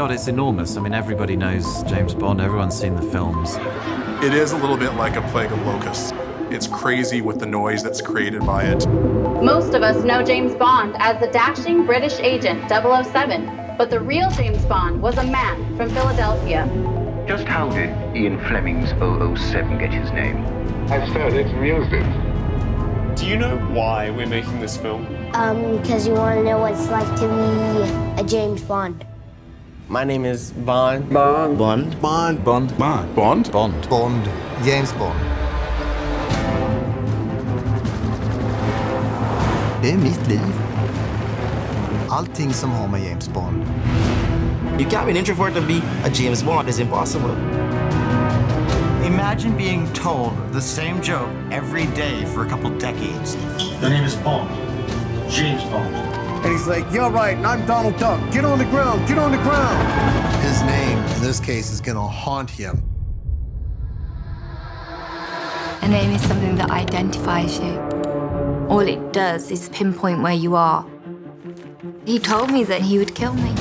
God, it's enormous. I mean, everybody knows James Bond. Everyone's seen the films. It is a little bit like a plague of locusts. It's crazy with the noise that's created by it. Most of us know James Bond as the dashing British agent 007, but the real James Bond was a man from Philadelphia. Just how did Ian Fleming's 007 get his name? I studied and used it. Do you know why we're making this film? Um, because you want to know what it's like to be a James Bond. My name is Bond. Bond. Bond. Bond. Bond. Bond. Bond. Bond. Bond. James Bond. Det är mitt liv. Allting som har med James Bond. You got me an introvert to be a James Bond is impossible. Imagine being told the same joke every day for a couple decades. The name is Bond. James Bond. And he's like, you're right, and I'm Donald Duck. Get on the ground, get on the ground. His name, in this case, is gonna haunt him. A name is something that identifies you. All it does is pinpoint where you are. He told me that he would kill me.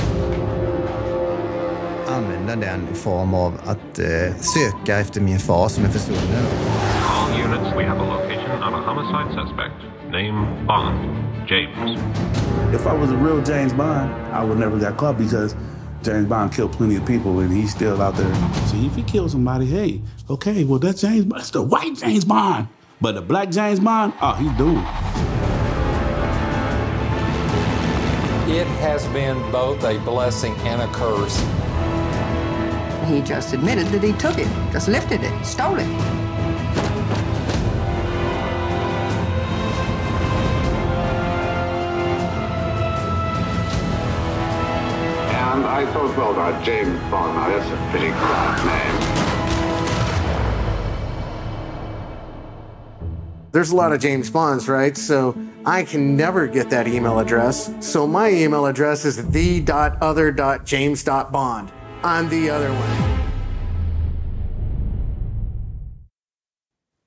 Använda den i form av att eh, söka efter min far som är försvunnen. All units, we have a location on a homicide suspect. Name Bond. James. If I was a real James Bond, I would never got caught because James Bond killed plenty of people and he's still out there. See, if he kills somebody, hey, okay, well, that's James Bond. That's the white James Bond. But the black James Bond, oh, he's doomed. It has been both a blessing and a curse. He just admitted that he took it, just lifted it, stole it. I thought, well, now, James Bond, now that's a pretty crap name. There's a lot of James Bonds, right? So I can never get that email address. So my email address is the.other.james.bond. I'm the other one.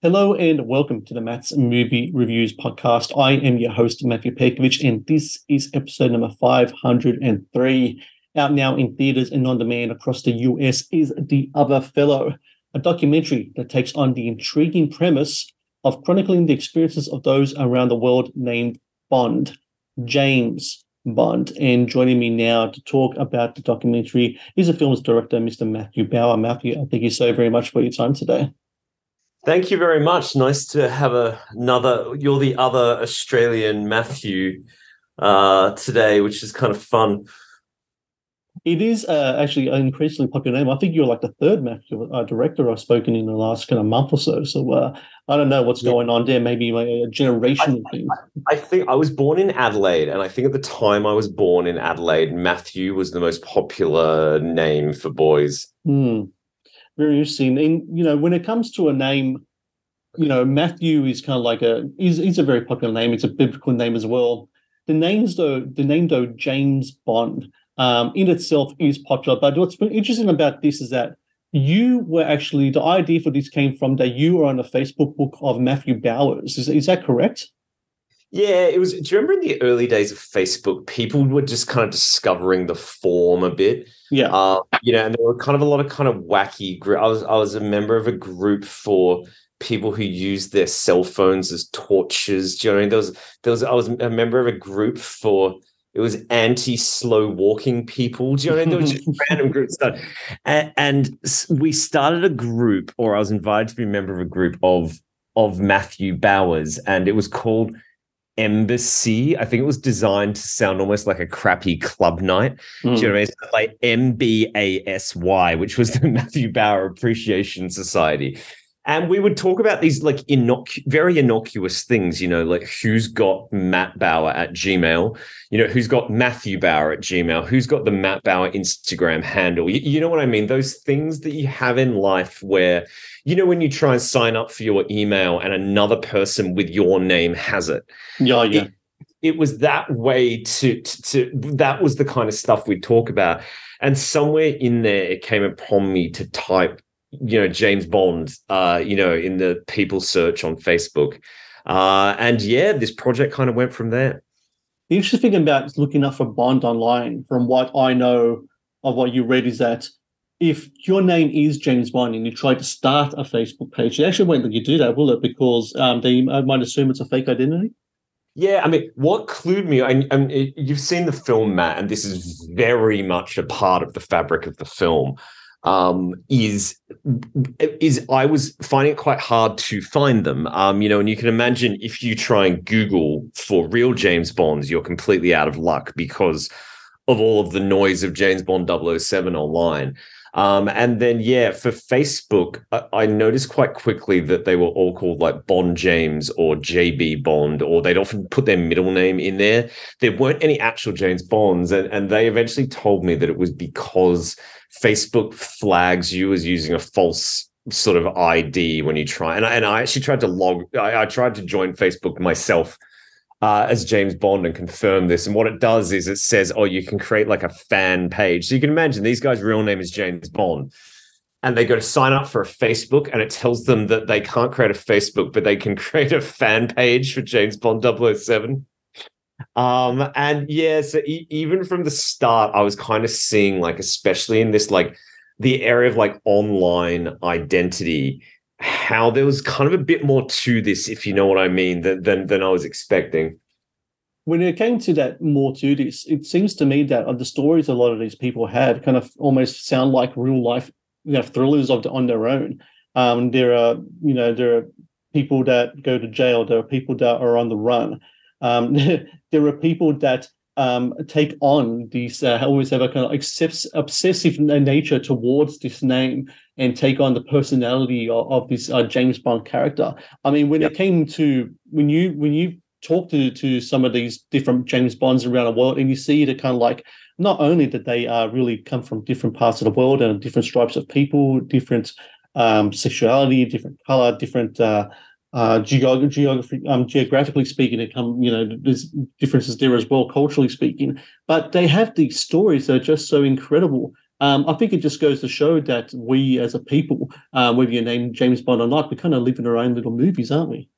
Hello and welcome to the Matt's Movie Reviews podcast. I am your host, Matthew Pejkovic, and this is episode number 503. Out now in theaters and on demand across the US is The Other Fellow, a documentary that takes on the intriguing premise of chronicling the experiences of those around the world named Bond, James Bond. And joining me now to talk about the documentary is the film's director, Mr. Matthew Bauer. Matthew, thank you so very much for your time today. Thank you very much. Nice to have a, another. You're the other Australian Matthew uh, today, which is kind of fun. It is uh, actually an increasingly popular name. I think you're like the third Matthew uh, director I've spoken in the last kind of month or so. So uh, I don't know what's yeah. going on there. Maybe a generational I, thing. I, I think I was born in Adelaide, and I think at the time I was born in Adelaide, Matthew was the most popular name for boys. Hmm. Very interesting. And you know, when it comes to a name, you know, Matthew is kind of like a is is a very popular name. It's a biblical name as well. The names though, the name though, James Bond, um, in itself is popular. But what's been interesting about this is that you were actually the idea for this came from that you were on the Facebook book of Matthew Bauers. Is is that correct? Yeah, it was. Do you remember in the early days of Facebook, people were just kind of discovering the form a bit. Yeah. Uh, you know, and there were kind of a lot of kind of wacky. Gr- I was I was a member of a group for people who used their cell phones as torches. Do you know what I mean? There was there was I was a member of a group for it was anti slow walking people. Do you know what I mean? Just random groups. And, and we started a group, or I was invited to be a member of a group of of Matthew Bauers, and it was called Embassy. I think it was designed to sound almost like a crappy club night. Mm. Do you know what I mean? It's like M B A S Y, which was the Matthew Bauer Appreciation Society. And we would talk about these like innocu- very innocuous things, you know, like who's got Matt Bauer at Gmail, you know, who's got Matthew Bauer at Gmail, who's got the Matt Bauer Instagram handle. You, you know what I mean? Those things that you have in life where, you know, when you try and sign up for your email and another person with your name has it. Yeah, yeah. It, it was that way to, to, to that was the kind of stuff we'd talk about. And somewhere in there, it came upon me to type you know James Bond, uh, you know, in the people search on Facebook, uh, and yeah, this project kind of went from there. The interesting thing about looking up for Bond online, from what I know of what you read, is that if your name is James Bond and you try to start a Facebook page, it actually won't let you do that, will it? Because um, they might assume it's a fake identity. Yeah, I mean, what clued me, and, and you've seen the film, Matt, and this is very much a part of the fabric of the film um, is is I was finding it quite hard to find them. Um, you know, and you can imagine if you try and Google for real James Bonds, you're completely out of luck because of all of the noise of James Bond 007 online. Um, and then, yeah, for Facebook, I, I, noticed quite quickly that they were all called like Bond James or JB Bond, or they'd often put their middle name in there. There weren't any actual James Bonds. And, and they eventually told me that it was because Facebook flags you as using a false sort of ID when you try. And I, and I actually tried to log, I, I tried to join Facebook myself uh, as James Bond and confirm this. And what it does is it says, oh, you can create like a fan page. So you can imagine these guys' real name is James Bond. And they go to sign up for a Facebook, and it tells them that they can't create a Facebook, but they can create a fan page for James Bond 007. Um, and yeah, so e- even from the start, I was kind of seeing like, especially in this like the area of like online identity, how there was kind of a bit more to this, if you know what I mean, than than, than I was expecting. When it came to that more to this, it seems to me that the stories a lot of these people had kind of almost sound like real life, you know, thrillers of on their own. Um, there are, you know, there are people that go to jail. There are people that are on the run. Um, there are people that um, take on these, uh, always have a kind of obsess- obsessive nature towards this name and take on the personality of, of this uh, James Bond character. I mean, when it came to when you when you talk to to some of these different James Bonds around the world, and you see the kind of like not only that they uh, really come from different parts of the world and different stripes of people, different um, sexuality, different color, different uh, uh, geog- geography, um, geographically speaking, it come you know there's differences there as well, culturally speaking. But they have these stories that are just so incredible. Um, I think it just goes to show that we as a people, uh, whether you name James Bond or not, we kind of live in our own little movies, aren't we?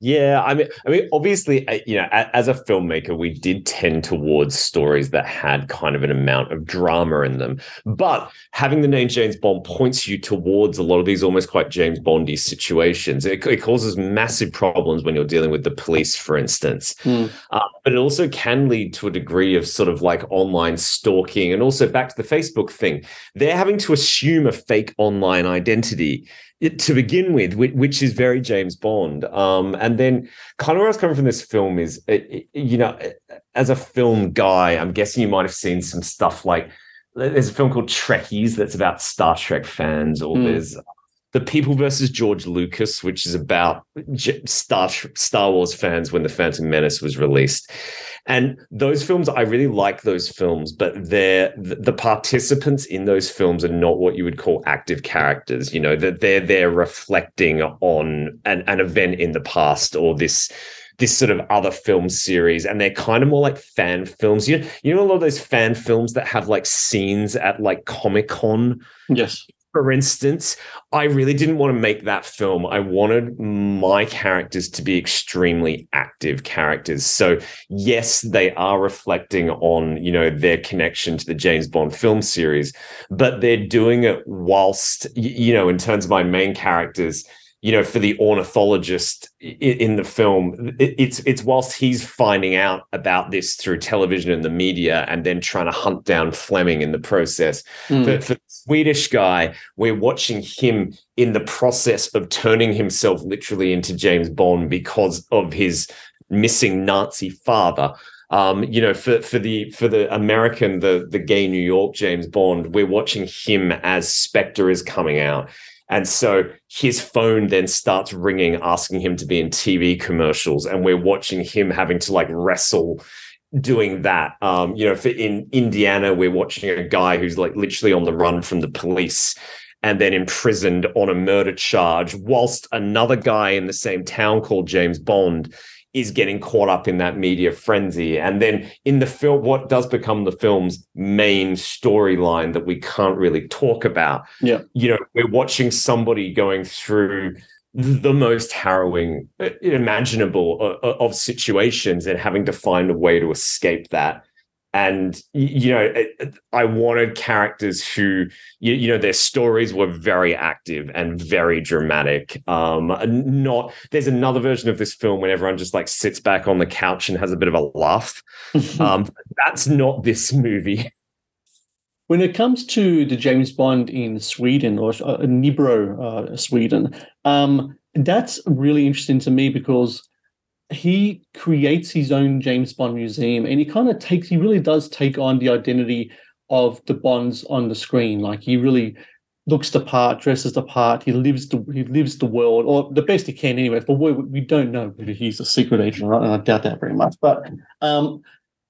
Yeah, I mean, I mean, obviously, you know, as a filmmaker, we did tend towards stories that had kind of an amount of drama in them. But having the name James Bond points you towards a lot of these almost quite James Bondy situations. It, it causes massive problems when you're dealing with the police, for instance. Mm. Uh, but it also can lead to a degree of sort of like online stalking, and also back to the Facebook thing. They're having to assume a fake online identity to begin with, which is very James Bond. Um, and then, kind of where I was coming from this film is, you know, as a film guy, I'm guessing you might have seen some stuff like there's a film called Trekkies that's about Star Trek fans, or mm. there's the People versus George Lucas, which is about Star Star Wars fans when the Phantom Menace was released. And those films, I really like those films, but they're the participants in those films are not what you would call active characters. You know, that they're they're reflecting on an, an event in the past or this this sort of other film series. And they're kind of more like fan films. You you know a lot of those fan films that have like scenes at like comic-con? Yes for instance, I really didn't want to make that film. I wanted my characters to be extremely active characters. So, yes, they are reflecting on, you know, their connection to the James Bond film series, but they're doing it whilst, you know, in terms of my main characters, you know, for the ornithologist in the film, it's it's whilst he's finding out about this through television and the media, and then trying to hunt down Fleming in the process. Mm. For, for the Swedish guy, we're watching him in the process of turning himself literally into James Bond because of his missing Nazi father. Um, you know, for for the for the American, the the gay New York James Bond, we're watching him as Spectre is coming out And so his phone then starts ringing, asking him to be in TV commercials. And we're watching him having to like wrestle doing that. Um, you know, for in Indiana, we're watching a guy who's like literally on the run from the police and then imprisoned on a murder charge, whilst another guy in the same town called James Bond is getting caught up in that media frenzy. And then in the film, what does become the film's main storyline that we can't really talk about. Yeah. You know, we're watching somebody going through the most harrowing uh, imaginable uh, uh, of situations and having to find a way to escape that and you know i wanted characters who you, you, know their stories were very active and very dramatic. Um not there's another version of this film when everyone just like sits back on the couch and has a bit of a laugh. Um that's not this movie. When it comes to the james bond in sweden or uh, Nybro uh, sweden um that's really interesting to me because he creates his own James Bond museum and he kind of takes he really does take on the identity of the Bonds on the screen. Like he really looks the part, dresses the part, he lives the he lives the world, or the best he can anyway. But we, we don't know whether he's a secret agent, right? and I doubt that very much. But um,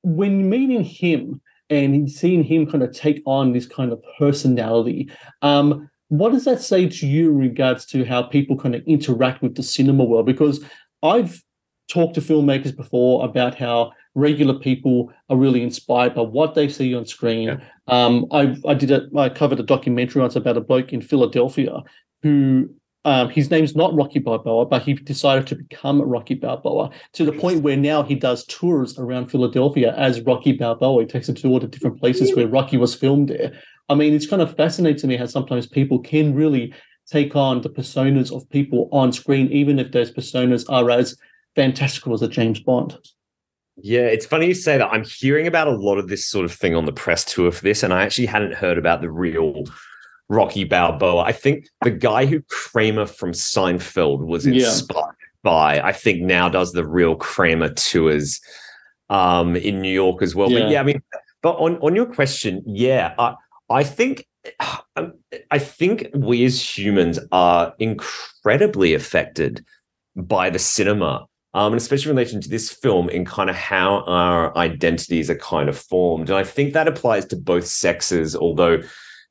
when meeting him and seeing him kind of take on this kind of personality, um, what does that say to you in regards to how people kind of interact with the cinema world? Because I've talked to filmmakers before about how regular people are really inspired by what they see on screen. Yeah. Um, I, I did a, I covered a documentary once about a bloke in Philadelphia who um, his name's not Rocky Balboa, but he decided to become Rocky Balboa to the point where now he does tours around Philadelphia as Rocky Balboa. He takes them to all the different places where Rocky was filmed there. I mean, it's kind of fascinating to me how sometimes people can really take on the personas of people on screen, even if those personas are as fantastical as a James Bond. Yeah, it's funny you say that. I'm hearing about a lot of this sort of thing on the press tour for this, and I actually hadn't heard about the real Rocky Balboa. I think the guy who Kramer from Seinfeld was inspired yeah. by, I think now does the real Kramer tours um, in New York as well. Yeah. But yeah, I mean, but on on your question, yeah, I I think um, I think we as humans are incredibly affected by the cinema um, and especially in relation to this film in kind of how our identities are kind of formed. And I think that applies to both sexes, although,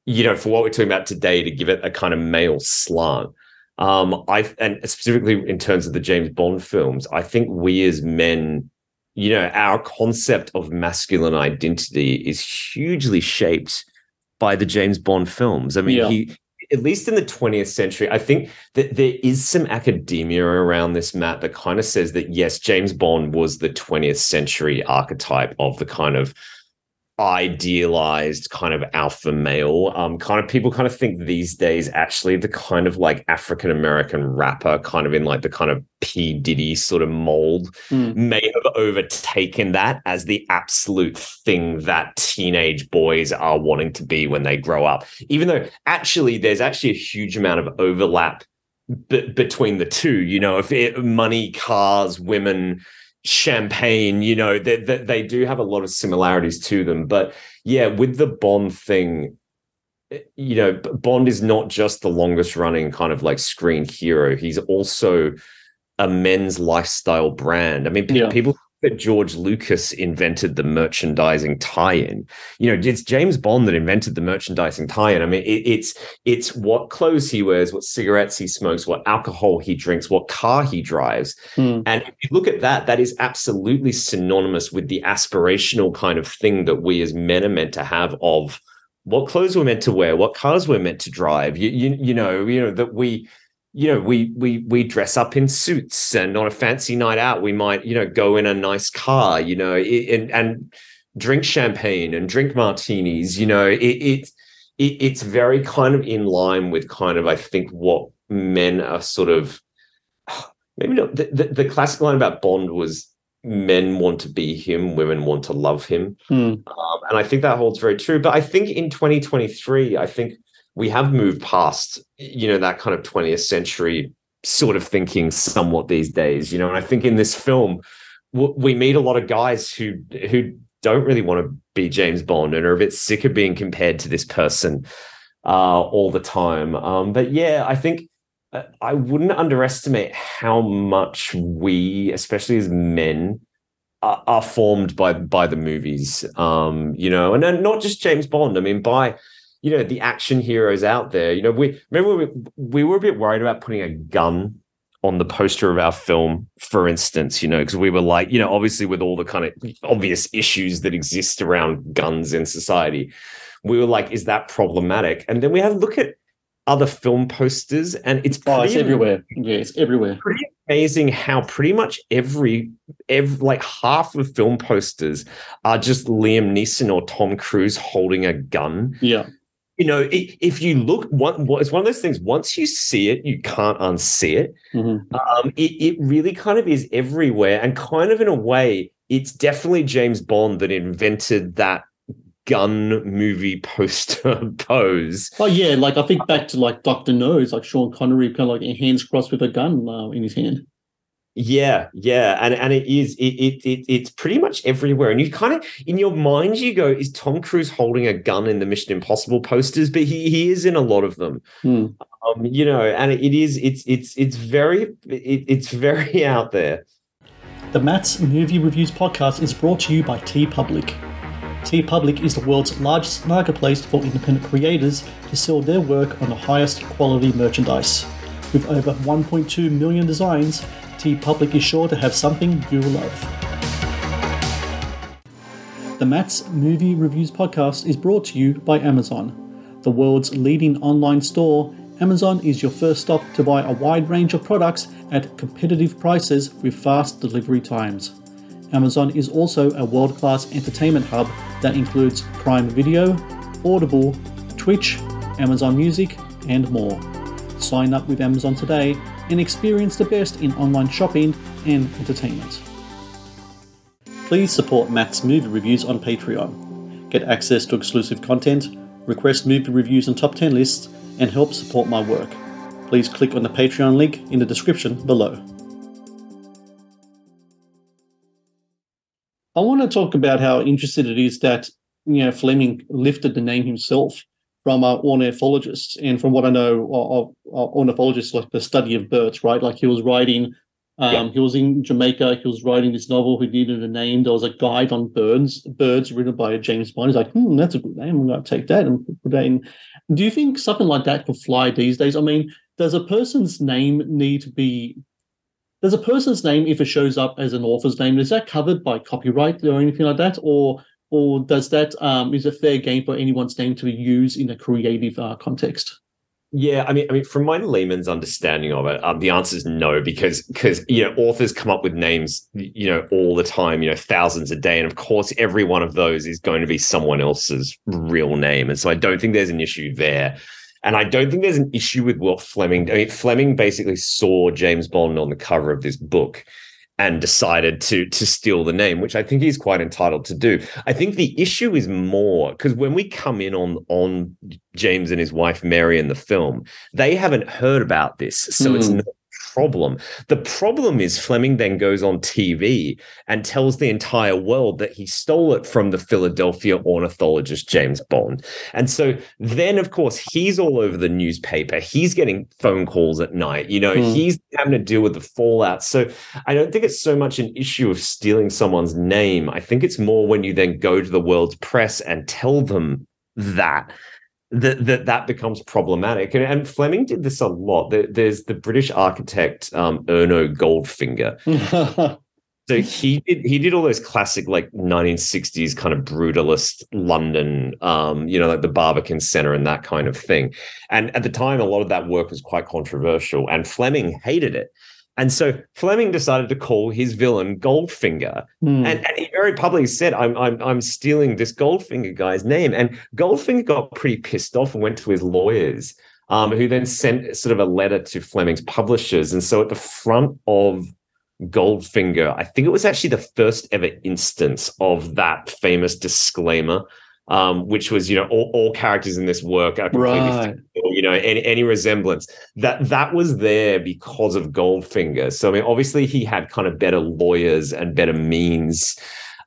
you know, for what we're talking about today, to give it a kind of male slant. Um, I and specifically in terms of the James Bond films, I think we as men, you know, our concept of masculine identity is hugely shaped by the James Bond films. I mean, yeah. he at least in the 20th century, I think that there is some academia around this, Matt, that kind of says that yes, James Bond was the 20th century archetype of the kind of idealized kind of alpha male. Um, kind of people kind of think these days actually the kind of like African American rapper, kind of in like the kind of P Diddy sort of mold, mm. may have overtaken that as the absolute thing that teenage boys are wanting to be when they grow up. Even though actually there's actually a huge amount of overlap b- between the two. You know, if it, money, cars, women champagne you know they, they, they do have a lot of similarities to them. But yeah with the bond thing eh, you know bond is not just the longest running kind of like screen hero. He's also a men's lifestyle brand. I mean yeah. people that George Lucas invented the merchandising tie-in. You know, it's James Bond that invented the merchandising tie-in. I mean, it, it's it's what clothes he wears, what cigarettes he smokes, what alcohol he drinks, what car he drives. Mm. And if you look at that, that is absolutely synonymous with the aspirational kind of thing that we as men are meant to have of what clothes we're meant to wear, what cars we're meant to drive. You, you, you know, you know that we you know we we we dress up in suits and on a fancy night out we might you know go in a nice car you know and and drink champagne and drink martinis you know it, it, it it's very kind of in line with kind of i think what men are sort of maybe not the, the, the classic line about bond was men want to be him women want to love him hmm. um, and i think that holds very true but i think in 2023 i think we have moved past you know that kind of 20th century sort of thinking somewhat these days you know and i think in this film we meet a lot of guys who who don't really want to be james bond and are a bit sick of being compared to this person uh, all the time. Um, but yeah, I think uh, I wouldn't underestimate how much we, especially as men, are, are formed by by the movies. Um, you know, and, and not just James Bond. I mean, by you know the action heroes out there. You know, we remember we, we were a bit worried about putting a gun on the poster of our film, for instance, you know, because we were like, you know, obviously with all the kind of obvious issues that exist around guns in society, we were like, is that problematic? And then we had a look at other film posters, and it's oh, it's everywhere. Yeah, it's everywhere. Pretty amazing how pretty much every, every like half of film posters are just Liam Neeson or Tom Cruise holding a gun. Yeah you know, if you look, one, it's one of those things. Once you see it, you can't unsee it. Mm-hmm. Um, it. It really kind of is everywhere, and kind of in a way, it's definitely James Bond that invented that gun movie poster pose. Oh yeah, like I think back to like Doctor No's, like Sean Connery, kind of like hands crossed with a gun uh, in his hand. Yeah, yeah, and and it is it, it it it's pretty much everywhere, and you kind of in your mind you go, is Tom Cruise holding a gun in the Mission Impossible posters? But he he is in a lot of them, hmm. um, you know, and it is it's it's it's very it, it's very out there. The Matt's Movie Reviews podcast is brought to you by TeePublic. T Public is the world's largest marketplace for independent creators to sell their work on the highest quality merchandise. With over 1.2 million designs, TeePublic is sure to have something you love. The Matt's Movie Reviews podcast is brought to you by Amazon. The world's leading online store, Amazon is your first stop to buy a wide range of products at competitive prices with fast delivery times. Amazon is also a world class entertainment hub that includes Prime Video, Audible, Twitch, Amazon Music, and more. Sign up with Amazon today and experience the best in online shopping and entertainment. Please support Matt's movie reviews on Patreon. Get access to exclusive content, request movie reviews and top 10 lists, and help support my work. Please click on the Patreon link in the description below. I want to talk about how interested it is that you know Fleming lifted the name himself from uh, ornithologists. And from what I know of, of ornithologists, like the study of birds, right? Like he was writing, um, yeah. he was in Jamaica, he was writing this novel, he needed a name. There was a guide on birds, birds written by James Bond. He's like, hmm, that's a good name. I'm going to take that and put that in. Do you think something like that could fly these days? I mean, does a person's name need to be does a person's name if it shows up as an author's name is that covered by copyright or anything like that or or does that um, is fair game for anyone's name to be used in a creative uh, context? Yeah, I mean, I mean, from my layman's understanding of it, um, the answer is no, because because you know authors come up with names, you know, all the time, you know, thousands a day, and of course, every one of those is going to be someone else's real name, and so I don't think there's an issue there, and I don't think there's an issue with what Fleming. I mean, Fleming basically saw James Bond on the cover of this book, and decided to to steal the name, which I think he's quite entitled to do. I think the issue is more because when we come in on on James and his wife Mary in the film, they haven't heard about this, so mm. it's hmm. not problem. The problem is Fleming then goes on TV and tells the entire world that he stole it from the Philadelphia ornithologist James Bond. And so then, of course, he's all over the newspaper. He's getting phone calls at night. You know, mm. he's having to deal with the fallout. So I don't think it's so much an issue of stealing someone's name. I think it's more when you then go to the world's press and tell them that that that that becomes problematic. And, and Fleming did this a lot. There, there's the British architect um, Erno Goldfinger. so he did he did all those classic like 1960s kind of brutalist London, um, you know, like the Barbican Centre and that kind of thing. And at the time, a lot of that work was quite controversial, and Fleming hated it. And so Fleming decided to call his villain Goldfinger. Mm. And, and, he very publicly said, I'm, I'm, I'm stealing this Goldfinger guy's name. And Goldfinger got pretty pissed off and went to his lawyers, um, who then sent sort of a letter to Fleming's publishers. And so at the front of Goldfinger, I think it was actually the first ever instance of that famous disclaimer um, which was you know all, all, characters in this work are completely right. you know any, any resemblance that that was there because of Goldfinger. So I mean, obviously he had kind of better lawyers and better means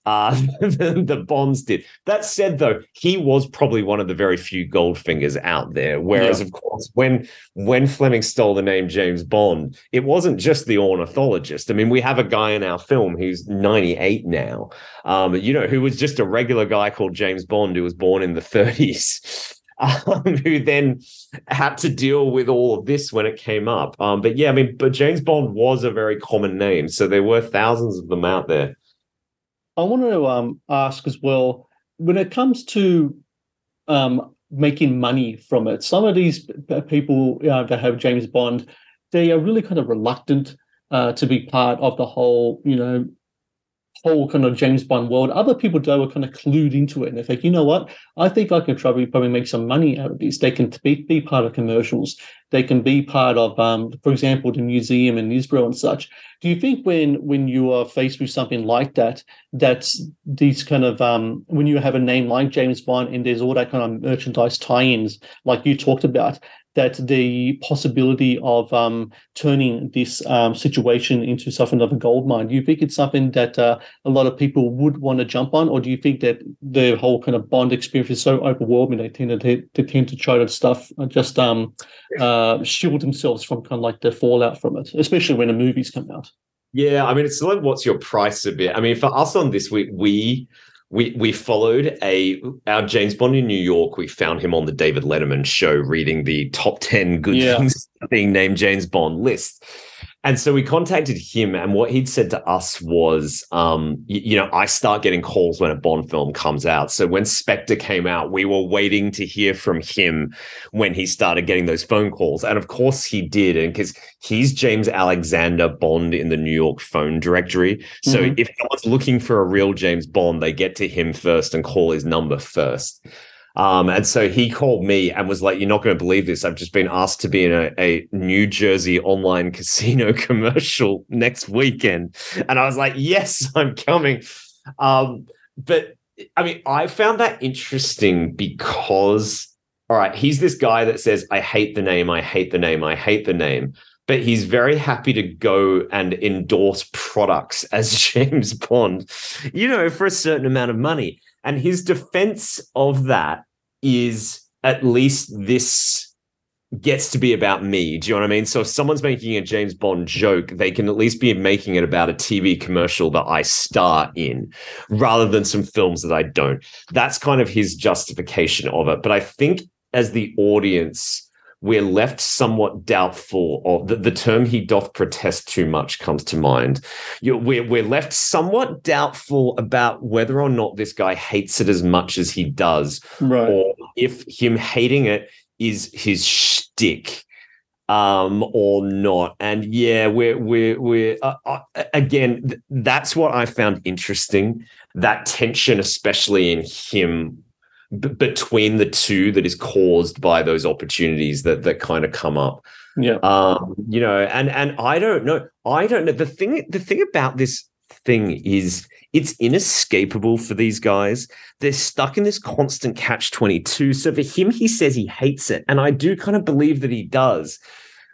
uh, than the Bonds did. That said, though, he was probably one of the very few Goldfingers out there. Whereas, Yeah. of course, when when Fleming stole the name James Bond, it wasn't just the ornithologist. I mean, we have a guy in our film who's 98 now, um, you know, who was just a regular guy called James Bond who was born in the 30s. Um, who then had to deal with all of this when it came up. Um, but yeah, I mean, but James Bond was a very common name, so there were thousands of them out there. I want to um, ask as well when it comes to um, making money from it. Some of these people uh, that have James Bond, they are really kind of reluctant uh, to be part of the whole, you know, whole kind of James Bond world. Other people though are kind of clued into it, and they think, you know what? I think I can probably probably make some money out of this. They can be, be part of commercials. They can be part of, um, for example, the museum in Israel and such. Do you think when when you are faced with something like that, that these kind of um, when you have a name like James Bond and there's all that kind of merchandise tie-ins, like you talked about, that the possibility of um, turning this um, situation into something of a gold mine, do you think it's something that uh, a lot of people would want to jump on, or do you think that the whole kind of Bond experience is so overwhelming they tend to they tend to try to stuff uh, just um, uh, Uh, shield themselves from kind of like the fallout from it, especially when the movies come out? Yeah, I mean, it's like what's your price a bit. I mean, for us on this week, we we we followed a our James Bond in New York. We found him on the David Letterman show, reading the top ten good Yeah. things being named James Bond list. And so we contacted him, and what he'd said to us was, um, y- you know, I start getting calls when a Bond film comes out. So when Spectre came out, we were waiting to hear from him when he started getting those phone calls. And of course he did. And because he's James Alexander Bond in the New York phone directory. So Mhm. if someone's looking for a real James Bond, they get to him first and call his number first. Um, and so he called me and was like, You're not going to believe this. I've just been asked to be in a, a New Jersey online casino commercial next weekend. And I was like, Yes, I'm coming. Um, but I mean, I found that interesting because, all right, he's this guy that says, I hate the name, I hate the name, I hate the name. But he's very happy to go and endorse products as James Bond, you know, for a certain amount of money. And his defense of that is at least this gets to be about me. Do you know what I mean? So if someone's making a James Bond joke, they can at least be making it about a TV commercial that I star in rather than some films that I don't. That's kind of his justification of it. But I think as the audience, we're left somewhat doubtful of the, the term he doth protest too much comes to mind. You, we're, we're left somewhat doubtful about whether or not this guy hates it as much as he does, Right. or if him hating it is his shtick um or not and yeah we're we're we're uh, uh, again th- that's what i found interesting that tension especially in him b- between the two that is caused by those opportunities that that kind of come up. Yeah. um you know and and i don't know i don't know. The thing the thing about this thing is it's inescapable for these guys. They're stuck in this constant catch 22 so for him he says he hates it and i do kind of believe that he does.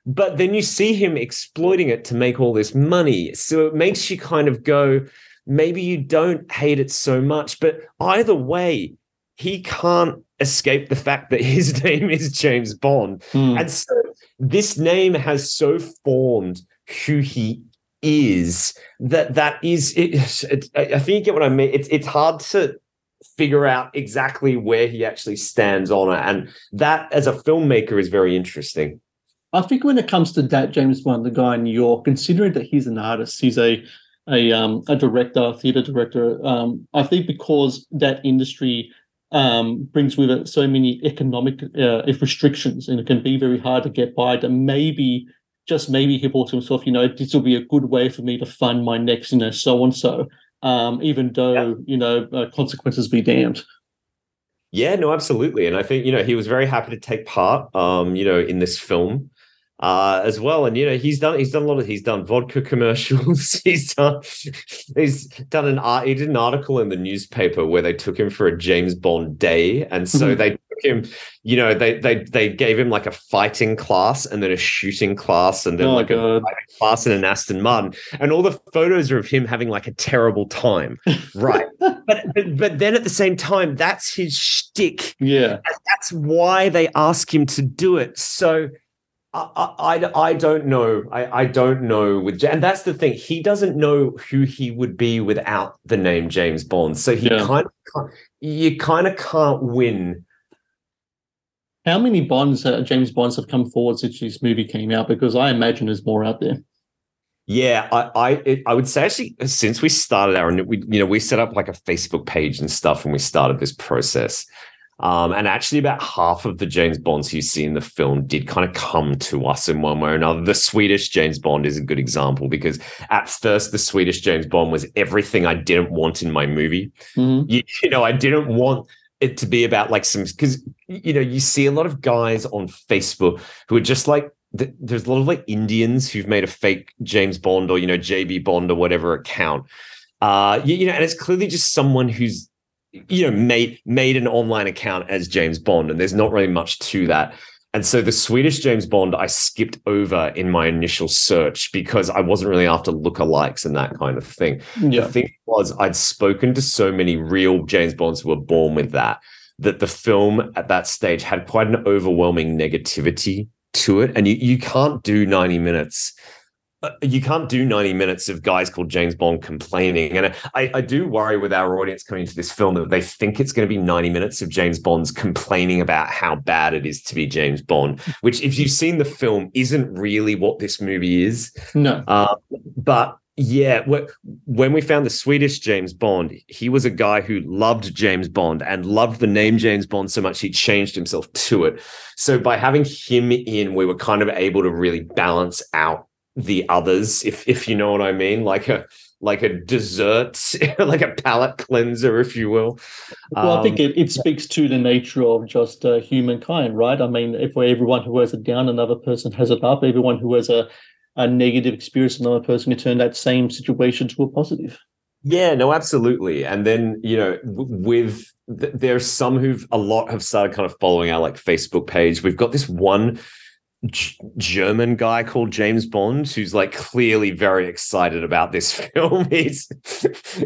But then you see him exploiting it to make all this money. So it makes you kind of go maybe you don't hate it so much but either way he can't escape the fact that his name is James Bond. Hmm. And so this name has so formed who he is that that is it, it I I think you get what I mean. It's it's hard to figure out exactly where he actually stands on it. And that as a filmmaker is very interesting. I think when it comes to that James Bond, the guy in New York, considering that he's an artist, he's a a um, a director, theater director. Um, I think because that industry um, brings with it so many economic uh, restrictions, and it can be very hard to get by. That maybe, just maybe, he thought to himself, you know, this will be a good way for me to fund my next, you know, so and so. Um, even though you know uh, consequences be damned. Yeah, no, absolutely. And I think, you know, he was very happy to take part um, you know, in this film uh as well. And you know, he's done he's done a lot of he's done vodka commercials. he's done he's done an art he did an article in the newspaper where they took him for a James Bond day. And so Mhm. they took him, you know, they they they gave him like a fighting class and then a shooting class and then Oh, like God. a fighting class and an Aston Martin. And all the photos are of him having like a terrible time. Right. but, but but then at the same time, that's his shtick. Yeah. And that's why they ask him to do it. So I, I, I don't know. I, I don't know with and that's the thing. He doesn't know who he would be without the name James Bond. So he Yeah. kind of can't, you kind of can't win. How many Bonds, uh, James Bonds, have come forward since this movie came out? Because I imagine there's more out there. Yeah, I I, it, I would say actually since we started our we you know we set up like a Facebook page and stuff when we started this process. Um, and actually, about half of the James Bonds you see in the film did kind of come to us in one way or another. The Swedish James Bond is a good example because at first, the Swedish James Bond was everything I didn't want in my movie. Mhm. You, you know, I didn't want it to be about like some because you know you see a lot of guys on Facebook who are just like there's a lot of like Indians who've made a fake James Bond or you know JB Bond or whatever account. Uh, you, you know, and it's clearly just someone who's you know made made an online account as James Bond, and there's not really much to that. And so the Swedish James Bond I skipped over in my initial search because I wasn't really after lookalikes and that kind of thing. Yeah. The thing was I'd spoken to so many real James Bonds who were born with that that the film at that stage had quite an overwhelming negativity to it, and you you can't do 90 minutes you can't do 90 minutes of guys called James Bond complaining. And I, I do worry with our audience coming into this film that they think it's going to be 90 minutes of James Bond's complaining about how bad it is to be James Bond, which, if you've seen the film, isn't really what this movie is. No. Uh, but yeah, when we found the Swedish James Bond, he was a guy who loved James Bond and loved the name James Bond so much he changed himself to it. So by having him in, we were kind of able to really balance out the others, if if you know what I mean, like a like a dessert, like a palate cleanser, if you will. Well, I think Um, it, it speaks to the nature of just uh, humankind, right? I mean, if everyone who has it down, another person has it up. Everyone who has a, a negative experience, another person can turn that same situation to a positive. Yeah, no, absolutely. And then you know, with th- there's some who've a lot have started kind of following our like Facebook page. We've got this one G- German guy called James Bond who's like clearly very excited about this film. He's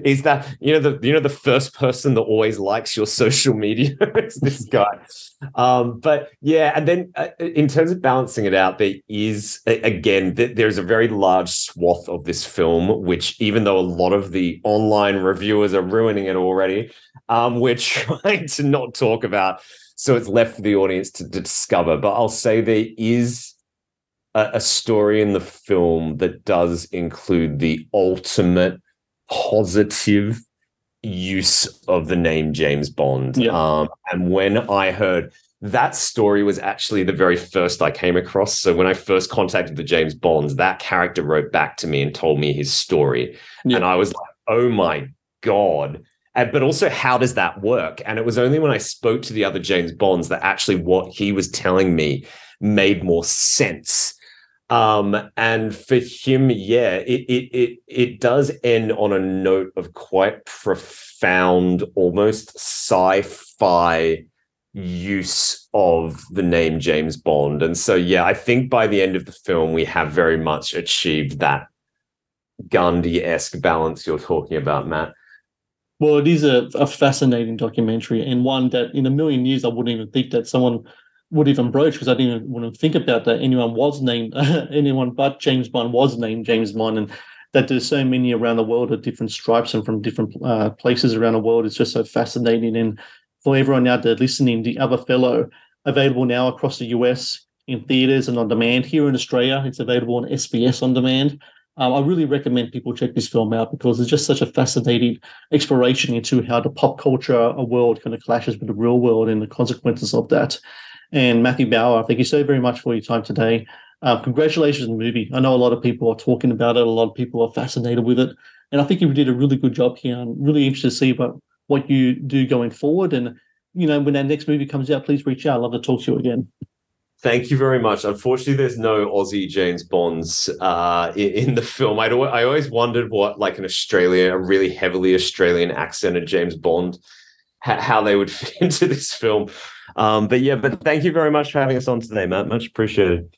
he's that you know the you know the first person that always likes your social media. it's this guy. Um, but yeah, and then uh, in terms of balancing it out, there is again th- there's a very large swath of this film, which even though a lot of the online reviewers are ruining it already, um, we're trying to not talk about. So it's left for the audience to, to discover. But I'll say there is a, a story in the film that does include the ultimate positive use of the name James Bond. Yeah. Um, and when I heard that story was actually the very first I came across. So when I first contacted the James Bonds, that character wrote back to me and told me his story. And I was like, oh my God. And, but also, how does that work? And it was only when I spoke to the other James Bonds that actually what he was telling me made more sense. Um, and for him, yeah, it it it it does end on a note of quite profound, almost sci-fi use of the name James Bond. And so, yeah, I think by the end of the film, we have very much achieved that Gandhi-esque balance you're talking about, Matt. Well, it is a, a fascinating documentary and one that in a million years I wouldn't even think that someone would even broach because I didn't even want to think about that anyone was named anyone but James Bond was named James Bond and that there's so many around the world of different stripes and from different uh, places around the world. It's just so fascinating. And for everyone out there listening, The Other Fellow available now across the US in theaters and on demand. Here in Australia, it's available on SBS on demand. Um, I really recommend people check this film out because it's just such a fascinating exploration into how the pop culture a world kind of clashes with the real world and the consequences of that. And Matthew Bauer, thank you so very much for your time today. Um, congratulations on the movie. I know a lot of people are talking about it. A lot of people are fascinated with it. And I think you did a really good job here. I'm really interested to see about what you do going forward. And, you know, when that next movie comes out, please reach out. I'd love to talk to you again. Thank you very much. Unfortunately, there's no Aussie James Bonds uh, in, in the film. I'd, I always wondered what, like an Australian, a really heavily Australian accented James Bond, ha- how they would fit into this film. Um, but yeah, but thank you very much for having us on today, Matt. Much appreciated.